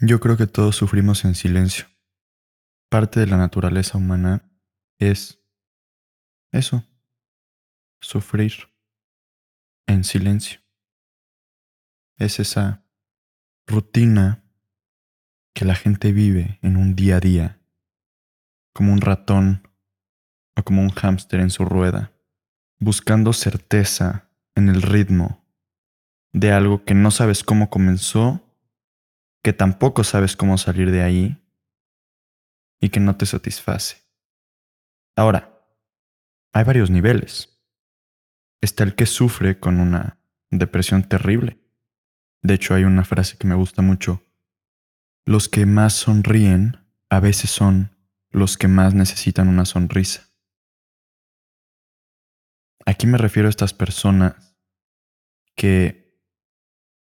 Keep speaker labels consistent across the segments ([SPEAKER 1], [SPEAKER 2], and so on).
[SPEAKER 1] Yo creo que todos sufrimos en silencio. Parte de la naturaleza humana es eso, sufrir en silencio. Es esa rutina que la gente vive en un día a día, como un ratón o como un hámster en su rueda, buscando certeza en el ritmo de algo que no sabes cómo comenzó que tampoco sabes cómo salir de ahí y que no te satisface. Ahora, hay varios niveles. Está el que sufre con una depresión terrible. De hecho, hay una frase que me gusta mucho. Los que más sonríen a veces son los que más necesitan una sonrisa. Aquí me refiero a estas personas que,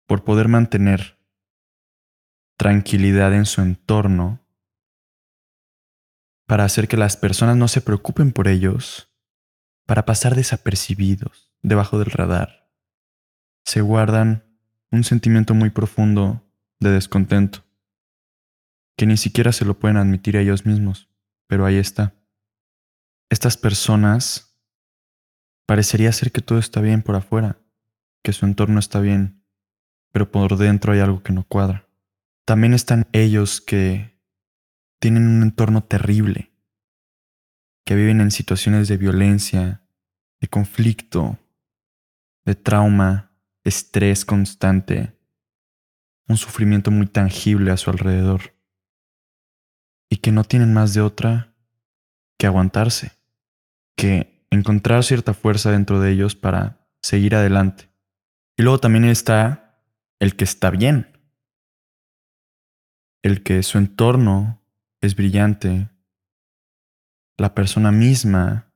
[SPEAKER 1] por poder mantener tranquilidad en su entorno para hacer que las personas no se preocupen por ellos, para pasar desapercibidos debajo del radar. Se guardan un sentimiento muy profundo de descontento, que ni siquiera se lo pueden admitir a ellos mismos, pero ahí está. Estas personas parecería ser que todo está bien por afuera, que su entorno está bien, pero por dentro hay algo que no cuadra. También están ellos que tienen un entorno terrible, que viven en situaciones de violencia, de conflicto, de trauma, estrés constante, un sufrimiento muy tangible a su alrededor, y que no tienen más de otra que aguantarse, que encontrar cierta fuerza dentro de ellos para seguir adelante. Y luego también está el que está bien, el que su entorno es brillante, la persona misma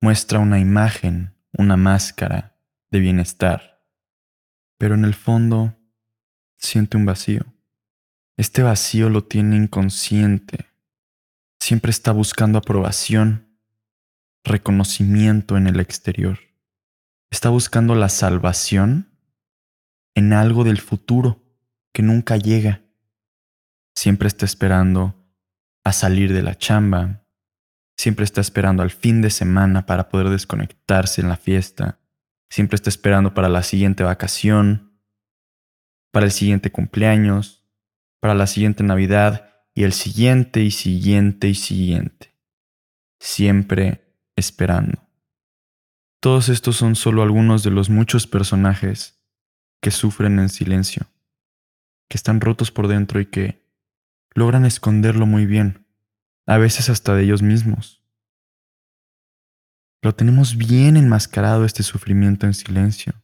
[SPEAKER 1] muestra una imagen, una máscara de bienestar, pero en el fondo siente un vacío. Este vacío lo tiene inconsciente. Siempre está buscando aprobación, reconocimiento en el exterior. Está buscando la salvación en algo del futuro que nunca llega siempre está esperando a salir de la chamba, siempre está esperando al fin de semana para poder desconectarse en la fiesta, siempre está esperando para la siguiente vacación, para el siguiente cumpleaños, para la siguiente Navidad y el siguiente y siguiente y siguiente. Siempre esperando. Todos estos son solo algunos de los muchos personajes que sufren en silencio, que están rotos por dentro y que logran esconderlo muy bien, a veces hasta de ellos mismos. Lo tenemos bien enmascarado este sufrimiento en silencio.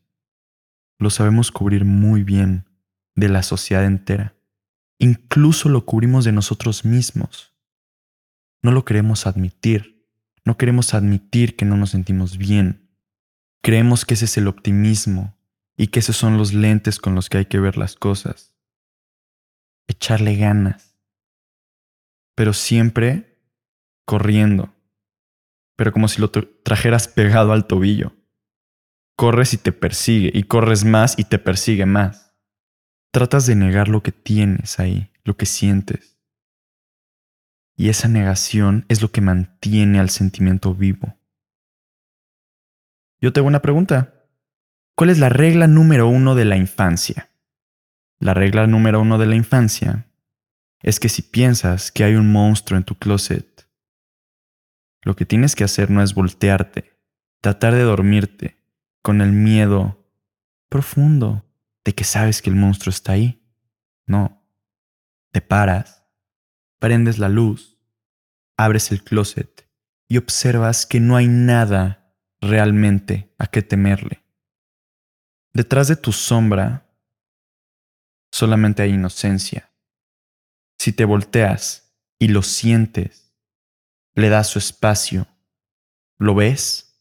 [SPEAKER 1] Lo sabemos cubrir muy bien de la sociedad entera. Incluso lo cubrimos de nosotros mismos. No lo queremos admitir. No queremos admitir que no nos sentimos bien. Creemos que ese es el optimismo y que esos son los lentes con los que hay que ver las cosas. Echarle ganas pero siempre corriendo, pero como si lo trajeras pegado al tobillo. Corres y te persigue, y corres más y te persigue más. Tratas de negar lo que tienes ahí, lo que sientes. Y esa negación es lo que mantiene al sentimiento vivo. Yo tengo una pregunta. ¿Cuál es la regla número uno de la infancia? La regla número uno de la infancia es que si piensas que hay un monstruo en tu closet, lo que tienes que hacer no es voltearte, tratar de dormirte con el miedo profundo de que sabes que el monstruo está ahí. No, te paras, prendes la luz, abres el closet y observas que no hay nada realmente a qué temerle. Detrás de tu sombra solamente hay inocencia si te volteas y lo sientes, le das su espacio, lo ves,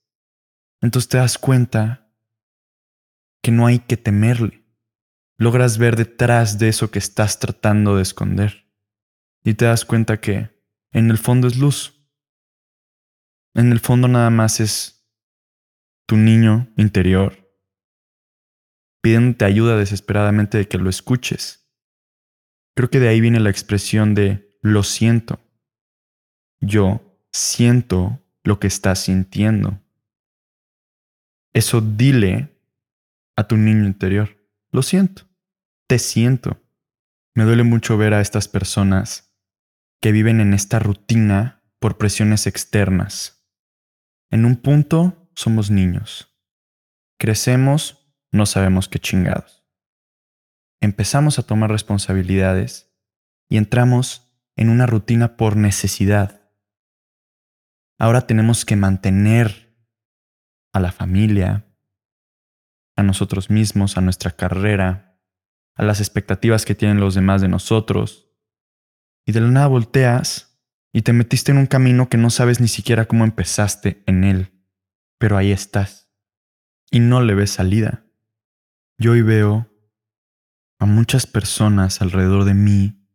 [SPEAKER 1] entonces te das cuenta que no hay que temerle. Logras ver detrás de eso que estás tratando de esconder. Y te das cuenta que en el fondo es luz. En el fondo nada más es tu niño interior pidiéndote ayuda desesperadamente de que lo escuches Creo que de ahí viene la expresión de lo siento. Yo siento lo que estás sintiendo. Eso dile a tu niño interior. Lo siento. Te siento. Me duele mucho ver a estas personas que viven en esta rutina por presiones externas. En un punto somos niños. Crecemos, no sabemos qué chingados. Empezamos a tomar responsabilidades y entramos en una rutina por necesidad. Ahora tenemos que mantener a la familia, a nosotros mismos, a nuestra carrera, a las expectativas que tienen los demás de nosotros. Y de la nada volteas y te metiste en un camino que no sabes ni siquiera cómo empezaste en él, pero ahí estás. Y no le ves salida. Yo hoy veo a muchas personas alrededor de mí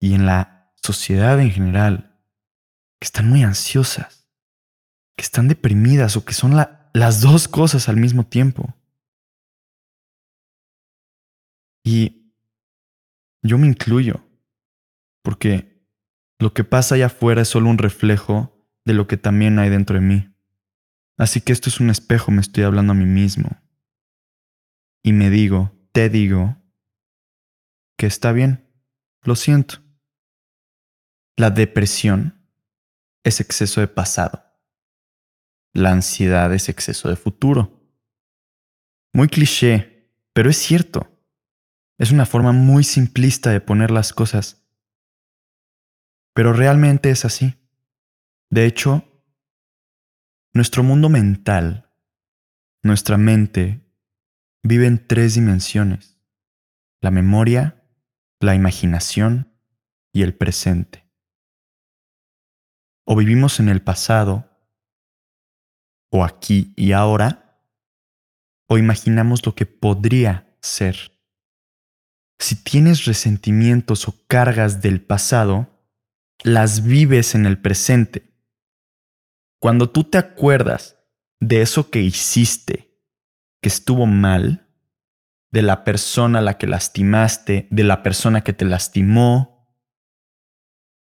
[SPEAKER 1] y en la sociedad en general que están muy ansiosas, que están deprimidas o que son las dos cosas al mismo tiempo. Y yo me incluyo, porque lo que pasa allá afuera es solo un reflejo de lo que también hay dentro de mí. Así que esto es un espejo, me estoy hablando a mí mismo. Y me digo, te digo, que está bien, lo siento. La depresión es exceso de pasado. La ansiedad es exceso de futuro. Muy cliché, pero es cierto. Es una forma muy simplista de poner las cosas. Pero realmente es así. De hecho, nuestro mundo mental, nuestra mente, vive en tres dimensiones. La memoria, la imaginación y el presente. O vivimos en el pasado, o aquí y ahora, o imaginamos lo que podría ser. Si tienes resentimientos o cargas del pasado, las vives en el presente. Cuando tú te acuerdas de eso que hiciste, que estuvo mal, de la persona a la que lastimaste, de la persona que te lastimó,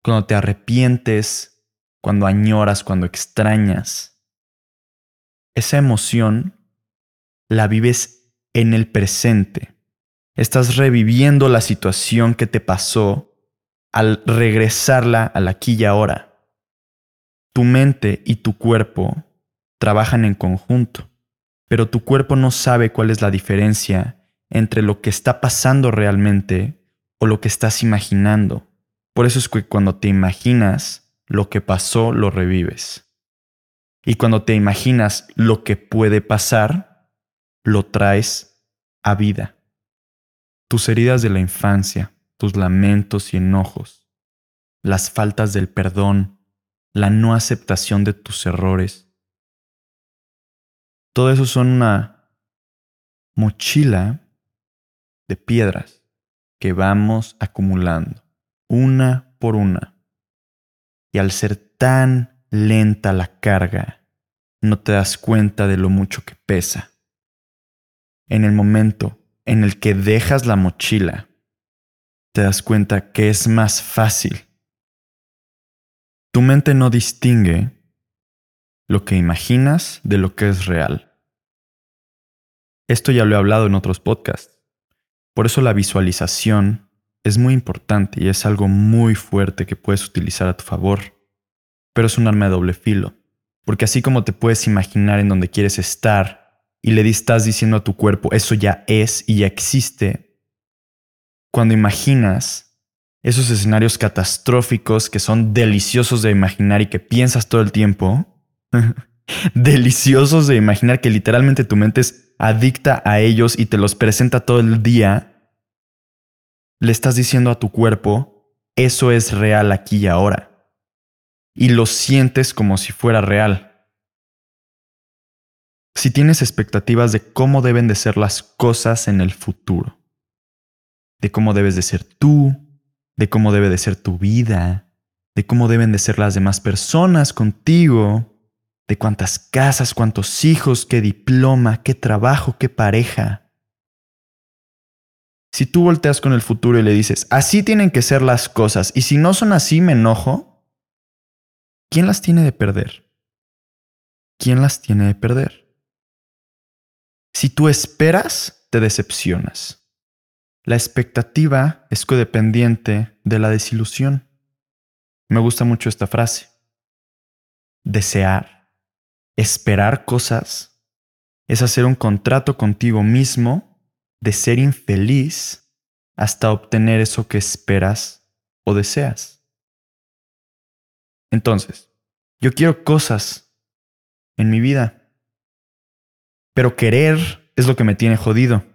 [SPEAKER 1] cuando te arrepientes, cuando añoras, cuando extrañas, esa emoción la vives en el presente. Estás reviviendo la situación que te pasó al regresarla al aquí y ahora. Tu mente y tu cuerpo trabajan en conjunto, pero tu cuerpo no sabe cuál es la diferencia entre lo que está pasando realmente o lo que estás imaginando. Por eso es que cuando te imaginas lo que pasó, lo revives. Y cuando te imaginas lo que puede pasar, lo traes a vida tus heridas de la infancia, tus lamentos y enojos, las faltas del perdón, la no aceptación de tus errores. Todo eso son una mochila de piedras que vamos acumulando, una por una. Y al ser tan lenta la carga, no te das cuenta de lo mucho que pesa. En el momento en el que dejas la mochila, te das cuenta que es más fácil. Tu mente no distingue lo que imaginas de lo que es real. Esto ya lo he hablado en otros podcasts. Por eso la visualización es muy importante y es algo muy fuerte que puedes utilizar a tu favor. Pero es un arma de doble filo, porque así como te puedes imaginar en donde quieres estar y le estás diciendo a tu cuerpo, eso ya es y ya existe, cuando imaginas esos escenarios catastróficos que son deliciosos de imaginar y que piensas todo el tiempo, deliciosos de imaginar que literalmente tu mente es adicta a ellos y te los presenta todo el día, le estás diciendo a tu cuerpo, eso es real aquí y ahora. Y lo sientes como si fuera real. Si tienes expectativas de cómo deben de ser las cosas en el futuro, de cómo debes de ser tú, de cómo debe de ser tu vida, de cómo deben de ser las demás personas contigo, de cuántas casas, cuántos hijos, qué diploma, qué trabajo, qué pareja. Si tú volteas con el futuro y le dices, así tienen que ser las cosas, y si no son así, me enojo, ¿quién las tiene de perder? ¿Quién las tiene de perder? Si tú esperas, te decepcionas. La expectativa es codependiente de la desilusión. Me gusta mucho esta frase. Desear, esperar cosas, es hacer un contrato contigo mismo de ser infeliz hasta obtener eso que esperas o deseas. Entonces, yo quiero cosas en mi vida, pero querer es lo que me tiene jodido.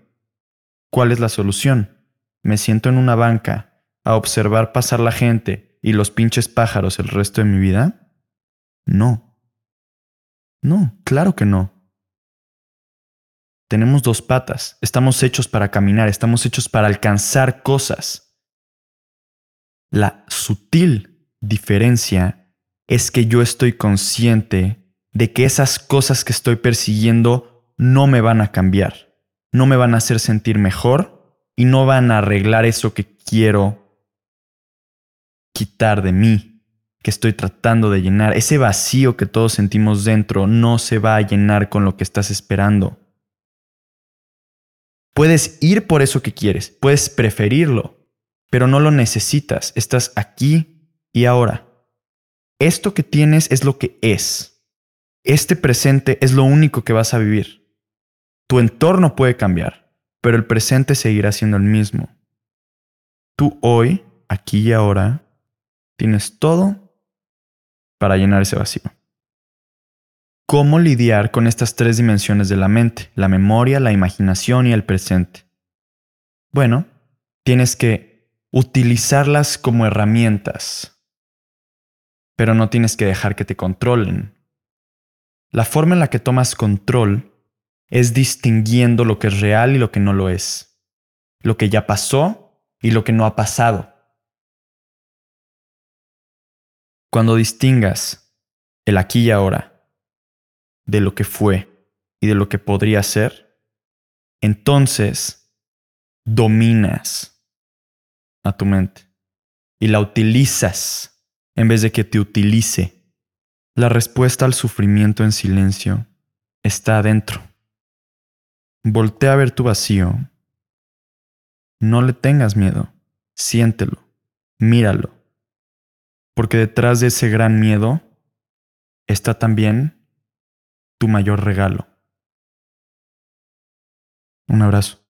[SPEAKER 1] ¿Cuál es la solución? ¿Me siento en una banca a observar pasar la gente y los pinches pájaros el resto de mi vida? No. No, claro que no. Tenemos dos patas, estamos hechos para caminar, estamos hechos para alcanzar cosas. La sutil diferencia es que yo estoy consciente de que esas cosas que estoy persiguiendo no me van a cambiar, no me van a hacer sentir mejor y no van a arreglar eso que quiero quitar de mí, que estoy tratando de llenar. Ese vacío que todos sentimos dentro no se va a llenar con lo que estás esperando. Puedes ir por eso que quieres, puedes preferirlo, pero no lo necesitas, estás aquí y ahora. Esto que tienes es lo que es. Este presente es lo único que vas a vivir. Tu entorno puede cambiar, pero el presente seguirá siendo el mismo. Tú hoy, aquí y ahora, tienes todo para llenar ese vacío. ¿Cómo lidiar con estas tres dimensiones de la mente? La memoria, la imaginación y el presente. Bueno, tienes que utilizarlas como herramientas, pero no tienes que dejar que te controlen. La forma en la que tomas control es distinguiendo lo que es real y lo que no lo es, lo que ya pasó y lo que no ha pasado. Cuando distingas el aquí y ahora de lo que fue y de lo que podría ser, entonces dominas a tu mente y la utilizas en vez de que te utilice. La respuesta al sufrimiento en silencio está adentro. Voltea a ver tu vacío. No le tengas miedo, siéntelo, míralo, porque detrás de ese gran miedo está también tu mayor regalo. Un abrazo.